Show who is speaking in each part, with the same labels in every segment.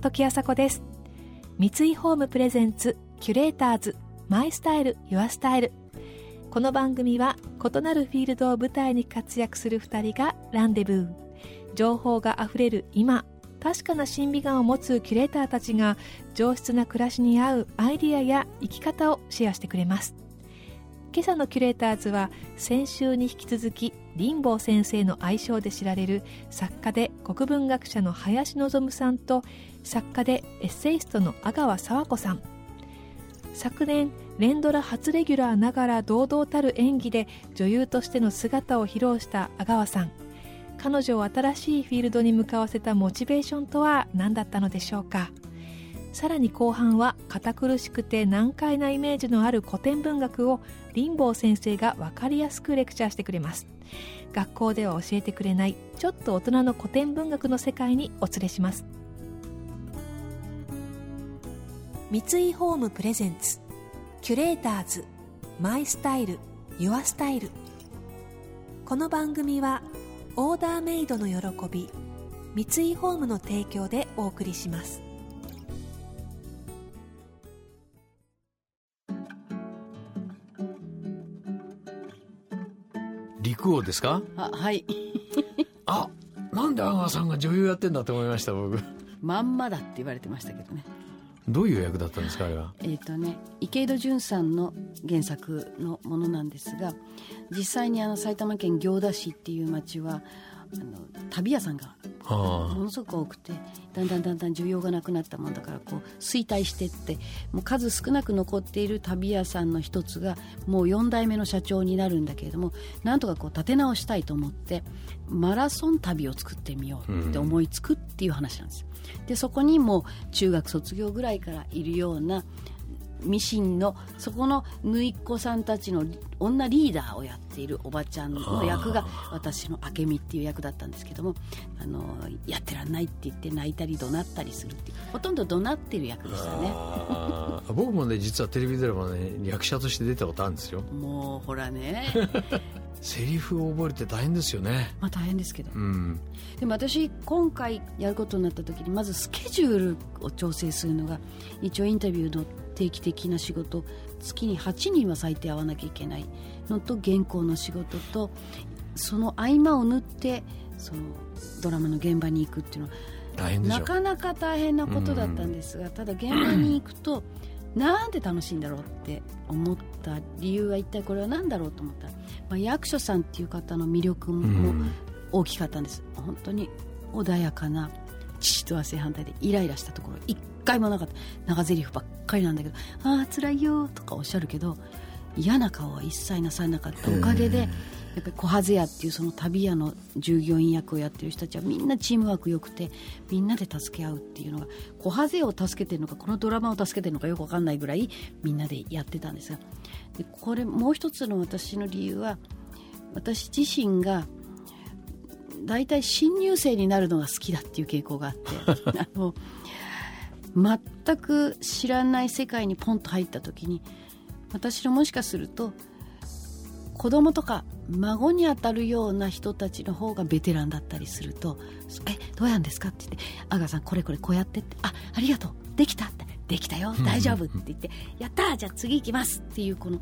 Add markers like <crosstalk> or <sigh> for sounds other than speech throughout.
Speaker 1: 時あさこです。三井ホームプレゼンツキュレーターズマイスタイルユアスタイル。この番組は異なるフィールドを舞台に活躍する2人がランデブー。情報があふれる今確かな審美眼を持つキュレーターたちが上質な暮らしに合うアイディアや生き方をシェアしてくれます。今朝のキュレーターズは先週に引き続きリンボー先生の愛称で知られる作家で国文学者の林望さんと作家でエッセイストの阿川佐和子さん。昨年連ドラ初レギュラーながら堂々たる演技で女優としての姿を披露した阿川さん。彼女を新しいフィールドに向かわせたモチベーションとは何だったのでしょうか？さらに後半は堅苦しくて難解なイメージのある古典文学を林坊先生が分かりやすくレクチャーしてくれます。学校では教えてくれないちょっと大人の古典文学の世界にお連れします。三井ホームプレゼンツキュレーターズマイスタイルユアスタイル。この番組はオーダーメイドの喜び三井ホームの提供でお送りします。
Speaker 2: 陸王ですか？
Speaker 3: あはい。<laughs>
Speaker 2: あなんで阿川さんが女優やってんだと思いました僕。
Speaker 3: まんまだって言われてましたけどね。
Speaker 2: どういう役だったんですかあれは？
Speaker 3: えっ、とね池井戸潤さんの原作のものなんですが実際にあの埼玉県行田市っていう町はあの旅屋さんがものすごく多くてだんだんだんだん需要がなくなったもんだからこう衰退してってもう数少なく残っている旅屋さんの一つがもう4代目の社長になるんだけれどもなんとかこう立て直したいと思ってマラソン旅を作ってみようって思いつくっていう話なんです。でそこにもう中学卒業ぐらいからいるようなミシンのそこの縫いっ子さんたちの女リーダーをやっているおばちゃんの役が私の明美っていう役だったんですけどもあのやってらんないって言って泣いたり怒鳴ったりするっていうほとんど怒鳴ってる役でしたね。
Speaker 2: 僕もね実はテレビドラマね役者として出たことあるんですよ。
Speaker 3: もうほらね
Speaker 2: セリフを覚えるって大変ですよね。
Speaker 3: まあ大変ですけど、
Speaker 2: うん。
Speaker 3: でも私今回やることになった時にまずスケジュールを調整するのが一応インタビューの定期的な仕事。月に8人は最低会わなきゃいけないのと原稿の仕事とその合間を縫ってそのドラマの現場に行くっていうのはなかなか大変なことだったんですが、ただ現場に行くとなんで楽しいんだろうって思った理由は一体これは何だろうと思ったら、まあ、役所さんっていう方の魅力も大きかったんです、本当に穏やかな父とは正反対でイライラしたところ一回もなかった。長台詞ばっかりなんだけど「ああ辛いよ」とかおっしゃるけど嫌な顔は一切なされなかったおかげでやっぱり小はず屋っていうその旅屋の従業員役をやってる人たちはみんなチームワーク良くてみんなで助け合うっていうのが小はず屋を助けてるのかこのドラマを助けてるのかよく分かんないぐらいみんなでやってたんですがでこれもう一つの私の理由は私自身が大体新入生になるのが好きだっていう傾向があってあの全く知らない世界にポンと入った時に私のもしかすると子供とか孫に当たるような人たちの方がベテランだったりすると「えどうやるんですか?」って言って「阿川さんこれこれこうやって」って「あありがとう。できた」って「できたよ。大丈夫」って言って「やったー！じゃあ次行きます」っていうこの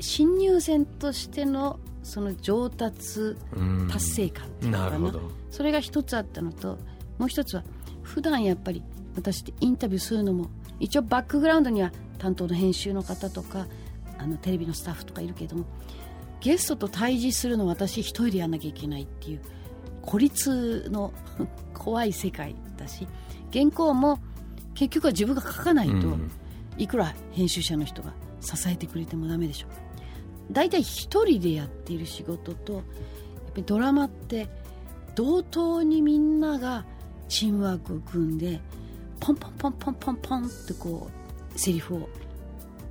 Speaker 3: 新入生としてのその上達
Speaker 2: うん。
Speaker 3: 達成感っていうのかな。それが一つあったのともう一つは普段やっぱり私ってインタビューするのも一応バックグラウンドには担当の編集の方とかあのテレビのスタッフとかいるけどもゲストと対峙するのを私一人でやんなきゃいけないっていう孤立の <laughs> 怖い世界だし原稿も結局は自分が書かないと、
Speaker 2: うん。
Speaker 3: いくら編集者の人が支えてくれてもダメでしょ大体一人でやっている仕事とやっぱりドラマって同等にみんながチームワークを組んでポンポンポンポンポンポンってこうセリフを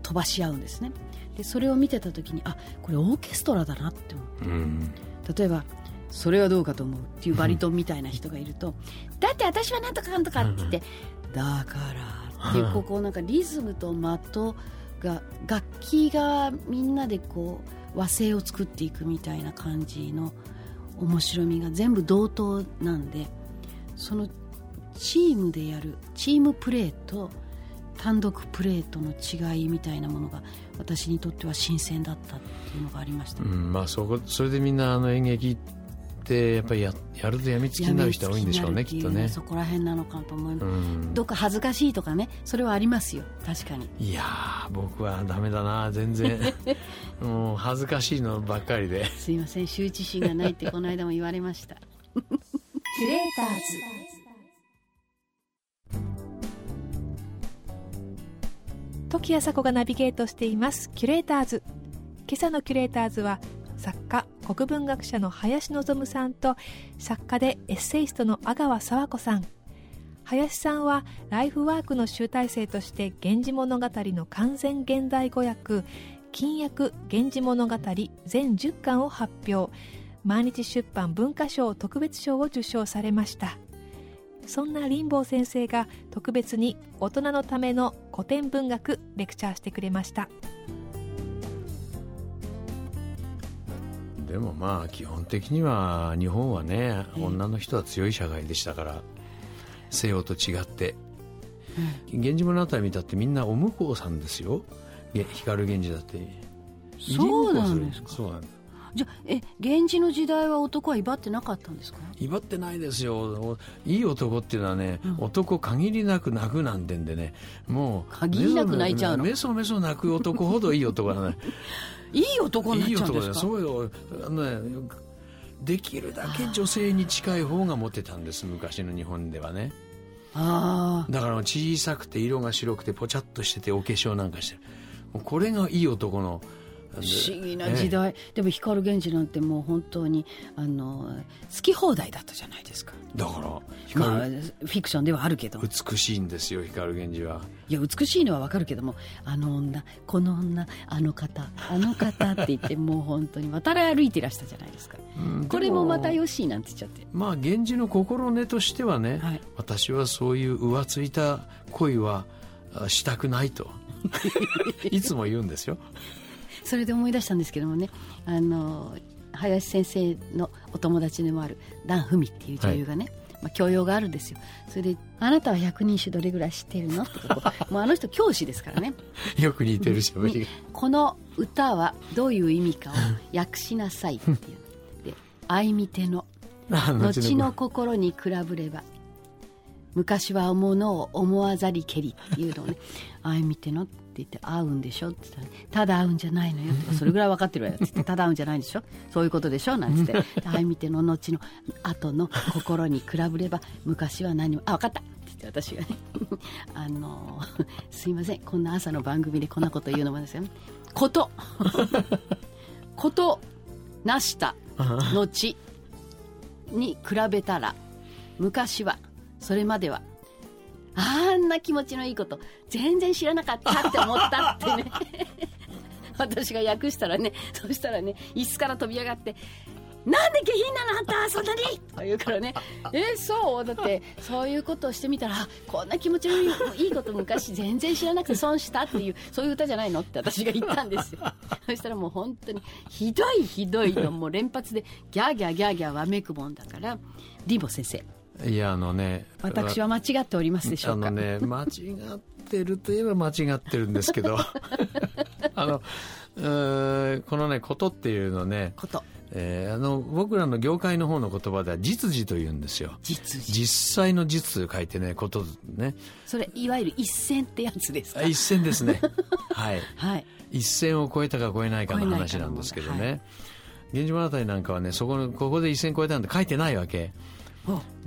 Speaker 3: 飛ばし合うんですねでそれを見てた時にあこれオーケストラだなって思う。
Speaker 2: うん。
Speaker 3: 例えば「それはどうかと思う」っていうバリトンみたいな人がいると「だって私はなんとかなんとか」って言って「だから」っていうこうこうなんかリズムと的が楽器がみんなでこう和声を作っていくみたいな感じの面白みが全部同等なんでそのチームでやるチームプレーと単独プレーとの違いみたいなものが私にとっては新鮮だったっていうのがありました、
Speaker 2: うんまあ、そこそれでみんなあの演劇ってやっぱりややるとやみつきになる人多いんでしょうねきっとね。
Speaker 3: そこら辺なのかと思います、うん、どっか恥ずかしいとかねそれはありますよ確かに。
Speaker 2: いや僕はダメだな全然。<laughs> もう恥ずかしいのばっかりで。
Speaker 3: すいません羞恥心がないってこの間も言われました。<laughs> キュレーター
Speaker 1: ズ時谷紗子がナビゲートしています。キュレーターズ。今朝のキュレーターズは作家国文学者の林望さんと作家でエッセイストの阿川佐和子さん。林さんはライフワークの集大成として「源氏物語」の完全現代語訳「金訳源氏物語」全10巻を発表。毎日出版文化賞特別賞を受賞されました。そんな林坊先生が特別に大人のための古典文学レクチャーしてくれました。
Speaker 2: でもまあ基本的には日本はね、女の人は強い社会でしたから西洋と違って「源氏物語」見たってみんなお婿さんですよ。光源氏だって。
Speaker 3: そうなんですか。
Speaker 2: そうなんです
Speaker 3: じゃえ源氏の時代は男は威張ってなかったんですか？
Speaker 2: 威張ってないですよ。いい男っていうのはね、うん、男限りなく泣くなんてんでねも
Speaker 3: う限りなく泣いちゃうの？
Speaker 2: メソメソ泣く男ほどいい男だね <laughs>
Speaker 3: いい男になっちゃうんですか？
Speaker 2: そうよ。あの、ね、できるだけ女性に近い方がモテたんです昔の日本ではね。
Speaker 3: あ
Speaker 2: だから小さくて色が白くてぽちゃっとしててお化粧なんかして。るこれがいい男の
Speaker 3: 不思議な時代、でも光源氏なんてもう本当にあの好き放題だったじゃないですか。
Speaker 2: だから
Speaker 3: 光、まあ、フィクションではあるけど。
Speaker 2: 美しいんですよ光源氏は。い
Speaker 3: や美しいのはわかるけどもあの女この女あの方あの方って言って <laughs> もう本当に渡り歩いてらしたじゃないですか、うん、これもまたよしなんて言っちゃって。
Speaker 2: まあ源氏の心根としてはね、はい、私はそういう浮ついた恋はしたくないと。<laughs> いつも言うんですよ
Speaker 3: それで思い出したんですけどもねあの林先生のお友達でもある段文っていう女優がね、はい。まあ、教養があるんですよ。それで「あなたは百人一首どれぐらい知っているの?」ってもうあの人教師ですからね。<laughs>
Speaker 2: よく似てるしゃべり。
Speaker 3: この歌はどういう意味かを訳しなさいっていう。で「<laughs> 相見ての。<laughs> 後の心に比べれば昔はものを思わざりけり」っていうのをね「<laughs> 相見ての」って言って「会うんでしょ」って言ったら、ね「ただ会うんじゃないのよ」とか「それぐらい分かってるわよ」って言って「ただ会うんじゃないでしょそういうことでしょ」なんつって「<laughs> 会い見ての後の後の心に比べれば昔は何もあ分かった」って言って私がね <laughs> あのすいませんこんな朝の番組でこんなこと言うのもですよねことことなした後に比べたら昔はそれまではあんな気持ちのいいこと全然知らなかったって思ったってね。<laughs> 私が訳したらねそしたらね椅子から飛び上がって「なんで下品なのあんたそんなに!」とか言うからね「えそう？だってそういうことをしてみたらこんな気持ちのいいこと昔全然知らなくて損したっていうそういう歌じゃないの?」って私が言ったんですよ。そしたらもう本当にひどいひどいのもう連発でギャーギャーギャーギャーわめくもんだからリボ先生。
Speaker 2: いやあのね
Speaker 3: 私は間違っておりますでしょうか？
Speaker 2: あのね <laughs> 間違ってるといえば間違ってるんですけど。<laughs> あのこのね「こと」っていうのね
Speaker 3: こと。
Speaker 2: えー、あの僕らの業界の方の言葉では実事というんですよ。
Speaker 3: 実
Speaker 2: 実際の実書いてねことね。
Speaker 3: それいわゆる一線ってやつですか？
Speaker 2: 一線ですね。<laughs> はい、
Speaker 3: はい、
Speaker 2: 一線を超えたか超えないかの話なんですけどね「源氏物語」なんかはねそこのここで一線超えたんで書いてないわけ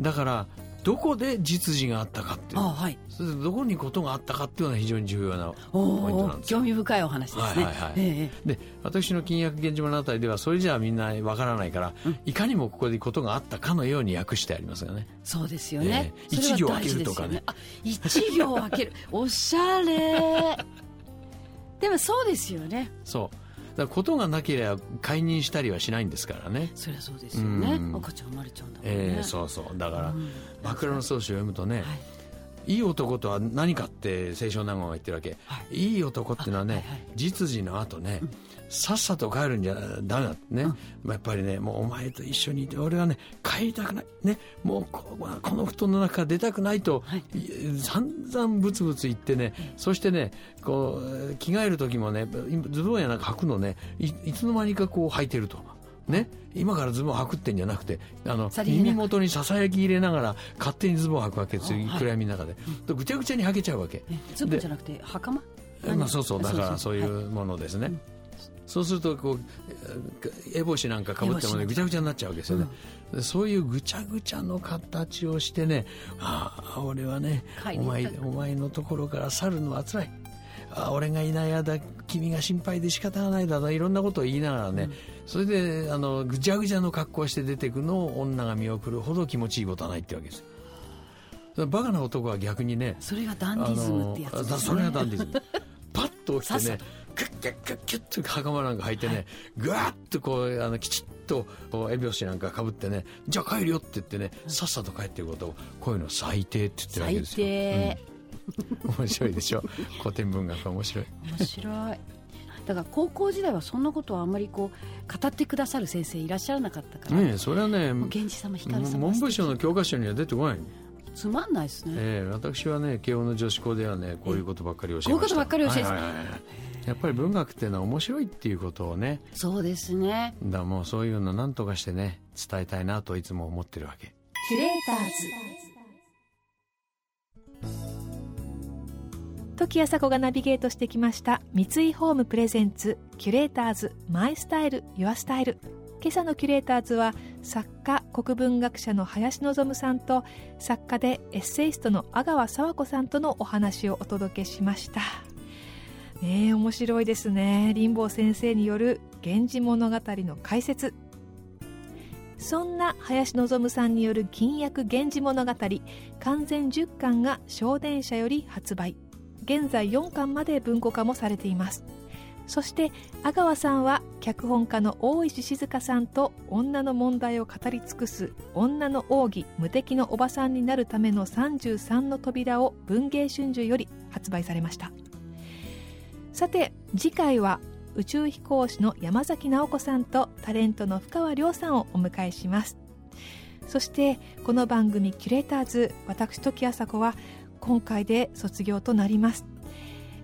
Speaker 2: だからどこで実需があったかっていう、
Speaker 3: はい、
Speaker 2: それでどこにことがあったかっていうのは非常に重要なポイントなんです
Speaker 3: 興味深いお話ですね、はいはいはい。え
Speaker 2: ー、で私の金訳源氏物語ではそれじゃあみんなわからないから、うん、いかにもここでことがあったかのように訳してありますよね。
Speaker 3: そうですよね、
Speaker 2: えー、一行開けるとかね。
Speaker 3: 一行開ける。おしゃれ。<laughs> でもそうですよね。
Speaker 2: そうだことがなければ解任したりはしないんですからね。
Speaker 3: そりゃそうですよね、赤ちゃん生まれちゃうんだもんね、
Speaker 2: えー、そうそう。だから「枕草子」を読むとね、はいいい男とは何かって清少納言が言ってるわけ、はい、いい男っていうのはね、はいはい、実事の後ね、うん。さっさと帰るんじゃダメだね、うん、やっぱりねもうお前と一緒にいて俺はね帰りたくない。ねもうここの布団の中から出たくないと、はい、散々ブツブツ言ってね、そしてねこう着替える時もねズボンやなんか履くのねいつの間にかこう履いてると。ね、今からズボン履くってんじゃなくてあの耳元にささやき入れながら勝手にズボン履くわけですよ暗闇の中で、ぐちゃぐちゃに履けちゃうわけ。
Speaker 3: ズボンじゃなくて袴？
Speaker 2: まあ、そうそうだからそういうものですね、そうするとこう烏帽子なんかかぶってもねぐちゃぐちゃになっちゃうわけですよね、うん、そういうぐちゃぐちゃの形をしてねああ俺はねお前お前のところから去るのはつらい。あ俺がいない間君が心配で仕方がないだといろんなことを言いながらね、うん、それであのぐちゃぐちゃの格好をして出てくのを女が見送るほど気持ちいいことはないってわけですバカな男は逆にね
Speaker 3: それがダンディズムってやつですね
Speaker 2: それがダンディズムパッと起きてねキュッキュッキュッキュッと袴なんか履いてね、ぐわっとこう、あの、きちっと、こう、エビオシなんかかぶってね、じゃあ帰るよって言ってね、さっさと帰ってることを、こういうの最低って言ってるわけですよ。最低。うん、面白いでしょ？古典文学は面白い。
Speaker 3: 面白い。だから高校時代はそんなことはあんまりこう語ってくださる先生いらっしゃらなかったから
Speaker 2: ねそれはね
Speaker 3: 源氏様光様
Speaker 2: 文部省の教科書には出てこない
Speaker 3: つまんないですね、
Speaker 2: えー、私はね慶応の女子校ではねこういうことばっかり教えました。こういう
Speaker 3: ことばっかり教えて、はいはいはい
Speaker 2: やっぱり文学っていうのは面白いっていうことをね
Speaker 3: そうですね。
Speaker 2: だもうそういうの何とかしてね伝えたいなといつも思ってるわけ。キュレーター
Speaker 1: ズ時あさこがナビゲートしてきました三井ホームプレゼンツキュレーターズマイスタイルユアスタイル。今朝のキュレーターズは作家国文学者の林望さんと作家でエッセイストの阿川佐和子さんとのお話をお届けしました。ね面白いですね。林坊先生による「源氏物語」の解説。そんな林望さんによる「銀薬源氏物語」完全10巻が小電車より発売。現在4巻まで文庫化もされています。そして阿川さんは脚本家の大石静香さんと女の問題を語り尽くす女の奥義無敵のおばさんになるための33の扉を文藝春秋より発売されました。さて次回は宇宙飛行士の山崎直子さんとタレントの深川亮さんをお迎えします。そしてこの番組「キュレーターズ」私時あさこは今回で卒業となります、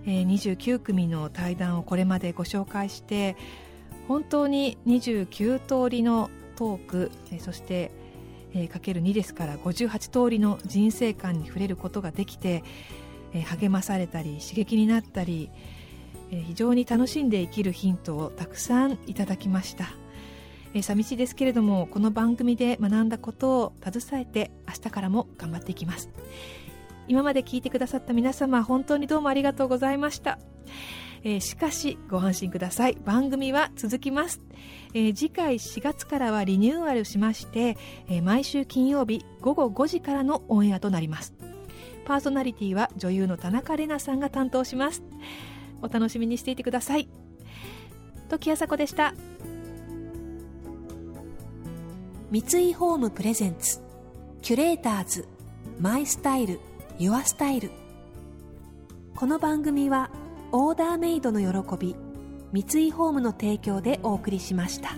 Speaker 1: えー、29組の対談をこれまでご紹介して本当に29通りのトーク、えー、そしてえー、かける2ですから58通りの人生観に触れることができて、えー、励まされたり刺激になったり、え非常に楽しんで生きるヒントをたくさんいただきました、え寂しいですけれどもこの番組で学んだことを携えて明日からも頑張っていきます。今まで聞いてくださった皆様本当にどうもありがとうございました、えー、しかしご安心ください。番組は続きます、えー、次回4月からはリニューアルしまして、えー、毎週金曜日午後5時からのオンエアとなります。パーソナリティは女優の田中玲奈さんが担当します。お楽しみにしていてください。時あさこでした。三井ホームプレゼンツキュレーターズマイスタイル。ユアスタイルこの番組はオーダーメイドの喜び三井ホームの提供でお送りしました。